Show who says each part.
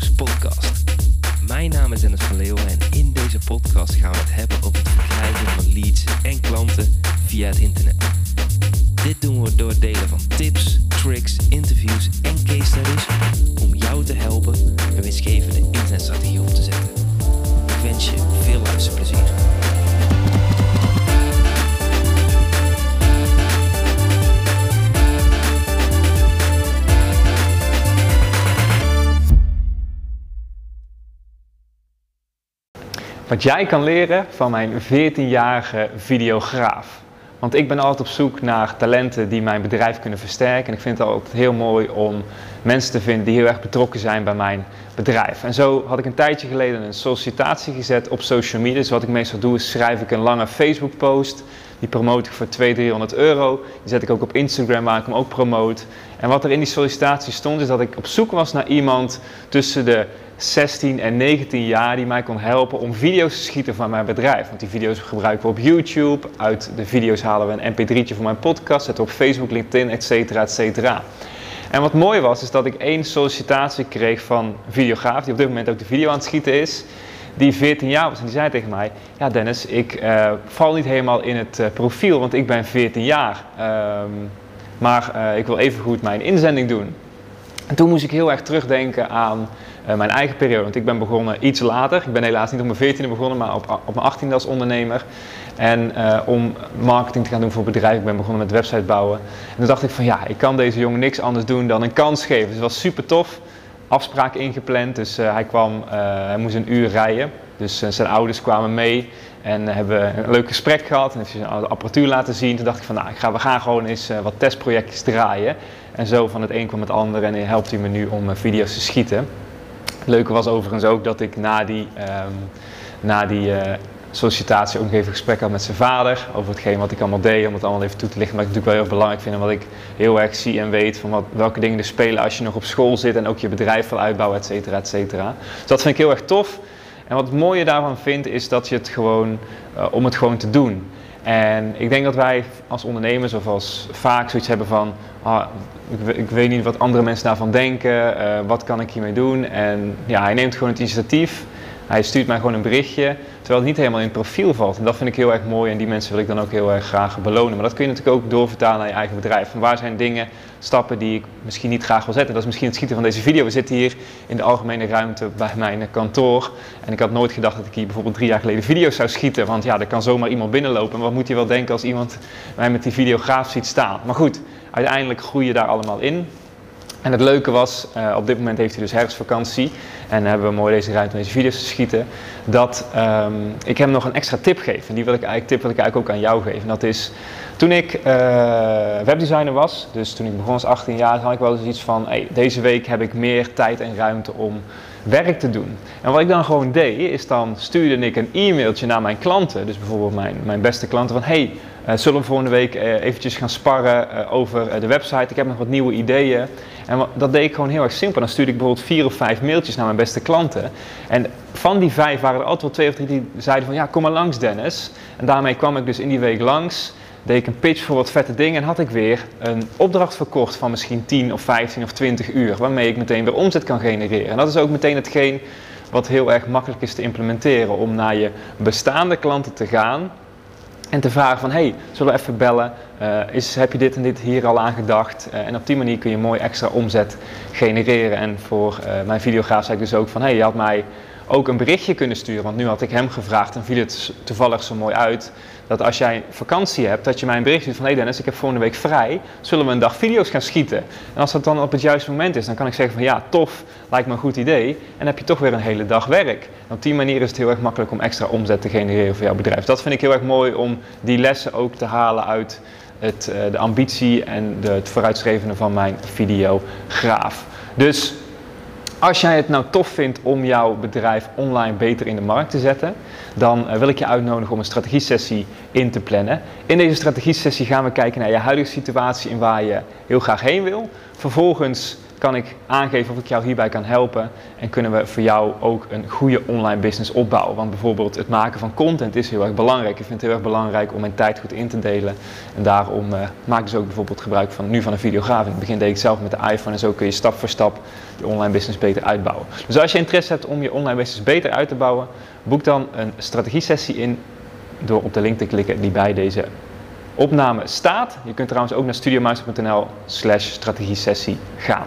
Speaker 1: Podcast. Mijn naam is Dennis van Leeuwen en in deze podcast gaan we het hebben over het verkrijgen van leads en klanten via het internet. Dit doen we door het delen van tips, tricks, interviews en case studies
Speaker 2: Wat jij kan leren van mijn 14-jarige videograaf. Want ik ben altijd op zoek naar talenten die mijn bedrijf kunnen versterken. En ik vind het altijd heel mooi om mensen te vinden die heel erg betrokken zijn bij mijn bedrijf. En zo had ik een tijdje geleden een sollicitatie gezet op social media. Dus wat ik meestal doe is schrijf ik een lange Facebook post. Die promote ik voor 200, 300 euro. Die zet ik ook op Instagram waar ik hem ook promote. En wat er in die sollicitatie stond is dat ik op zoek was naar iemand tussen de 16 en 19 jaar die mij kon helpen om video's te schieten van mijn bedrijf. Want die video's gebruiken we op YouTube. Uit de video's halen we een mp3'tje voor mijn podcast. Zetten we op Facebook, LinkedIn, et cetera, et cetera. En wat mooi was, is dat ik één sollicitatie kreeg van een videograaf die op dit moment ook de video aan het schieten is. Die 14 jaar was en die zei tegen mij: Ja, Dennis, ik uh, val niet helemaal in het uh, profiel, want ik ben 14 jaar. Um, maar uh, ik wil even goed mijn inzending doen. En toen moest ik heel erg terugdenken aan uh, mijn eigen periode. Want ik ben begonnen iets later. Ik ben helaas niet op mijn 14e begonnen, maar op, op mijn 18e als ondernemer. En uh, om marketing te gaan doen voor bedrijven. Ik ben begonnen met website bouwen. En toen dacht ik van ja, ik kan deze jongen niks anders doen dan een kans geven. Dus het was super tof. Afspraak ingepland. Dus uh, hij kwam, hij moest een uur rijden. Dus zijn ouders kwamen mee. En hebben we een leuk gesprek gehad. En heeft de apparatuur laten zien. Toen dacht ik van nou, ik ga, we gaan gewoon eens wat testprojectjes draaien. En zo van het een kwam het ander. En helpt hij me nu om video's te schieten. Het leuke was overigens ook dat ik na die, um, na die sollicitatie ook nog even gesprek had met zijn vader over hetgeen wat ik allemaal deed, om het allemaal even toe te lichten. Maar ik natuurlijk wel heel belangrijk vind en wat ik heel erg zie en weet van wat, welke dingen er spelen als je nog op school zit en ook je bedrijf wil uitbouwen, et cetera, et cetera. Dus dat vind ik heel erg tof. En wat het mooie daarvan vind is dat je het gewoon, uh, om het gewoon te doen. En ik denk dat wij als ondernemers of als vaak zoiets hebben van, ah, ik, weet niet wat andere mensen daarvan denken, uh, wat kan ik hiermee doen? En ja, hij neemt gewoon het initiatief, hij stuurt mij gewoon een berichtje, terwijl het niet helemaal in profiel valt. En dat vind ik heel erg mooi en die mensen wil ik dan ook heel erg graag belonen. Maar dat kun je natuurlijk ook doorvertalen naar je eigen bedrijf. En waar zijn dingen, stappen die ik misschien niet graag wil zetten? Dat is misschien het schieten van deze video. We zitten hier in de algemene ruimte bij mijn kantoor. En ik had nooit gedacht dat ik hier bijvoorbeeld drie jaar geleden video's zou schieten. Want ja, er kan zomaar iemand binnenlopen. En wat moet je wel denken als iemand mij met die videograaf ziet staan? Maar goed, uiteindelijk groei je daar allemaal in. En het leuke was, uh, op dit moment heeft hij dus herfstvakantie en hebben we mooi deze ruimte om deze video's te schieten, dat um, ik hem nog een extra tip geef. En die wil ik eigenlijk, tip wil ik eigenlijk ook aan jou geven. En dat is, toen ik uh, webdesigner was, dus toen ik begon als 18 jaar, had ik wel eens iets van, hey, deze week heb ik meer tijd en ruimte om werk te doen. En wat ik dan gewoon deed, is dan stuurde ik een e-mailtje naar mijn klanten, dus bijvoorbeeld mijn, mijn beste klanten, van hey, uh, zullen we volgende week uh, eventjes gaan sparren uh, over de website. Ik heb nog wat nieuwe ideeën. En dat deed ik gewoon heel erg simpel. Dan stuurde ik bijvoorbeeld vier of vijf mailtjes naar mijn beste klanten. En van die vijf waren er altijd wel twee of drie die zeiden van ja, kom maar langs Dennis. En daarmee kwam ik dus in die week langs. Deed ik een pitch voor wat vette dingen en had ik weer een opdracht verkocht van misschien 10 of 15 of 20 uur. Waarmee ik meteen weer omzet kan genereren. En dat is ook meteen hetgeen wat heel erg makkelijk is te implementeren. Om naar je bestaande klanten te gaan en te vragen van, hey, zullen we even bellen? Uh, is, heb je dit en dit hier al aan gedacht? Uh, en op die manier kun je mooi extra omzet genereren. En voor uh, mijn videograaf zei ik dus ook van, hey, je had mij ook een berichtje kunnen sturen. Want nu had ik hem gevraagd en viel het toevallig zo mooi uit. Dat als jij vakantie hebt, dat je mij een bericht stuurt van... Hé hey Dennis, ik heb volgende week vrij. Zullen we een dag video's gaan schieten? En als dat dan op het juiste moment is, dan kan ik zeggen van... Ja, tof, lijkt me een goed idee. En heb je toch weer een hele dag werk. Op die manier is het heel erg makkelijk om extra omzet te genereren voor jouw bedrijf. Dat vind ik heel erg mooi om die lessen ook te halen uit het, uh, de ambitie en de, het vooruitstrevende van mijn videograaf. Dus als jij het nou tof vindt om jouw bedrijf online beter in de markt te zetten, dan uh, wil ik je uitnodigen om een strategiesessie in te plannen. In deze strategiesessie gaan we kijken naar je huidige situatie en waar je heel graag heen wil. Vervolgens kan ik aangeven of ik jou hierbij kan helpen en kunnen we voor jou ook een goede online business opbouwen. Want bijvoorbeeld het maken van content is heel erg belangrijk. Ik vind het heel erg belangrijk om mijn tijd goed in te delen. En daarom uh, maak dus ook bijvoorbeeld gebruik van nu van een videograaf. In het begin deed ik zelf met de iPhone en zo kun je stap voor stap je online business beter uitbouwen. Dus als je interesse hebt om je online business beter uit te bouwen, boek dan een strategie sessie in door op de link te klikken die bij deze opname staat. Je kunt trouwens ook naar studiomeister.nl slash strategie sessie gaan.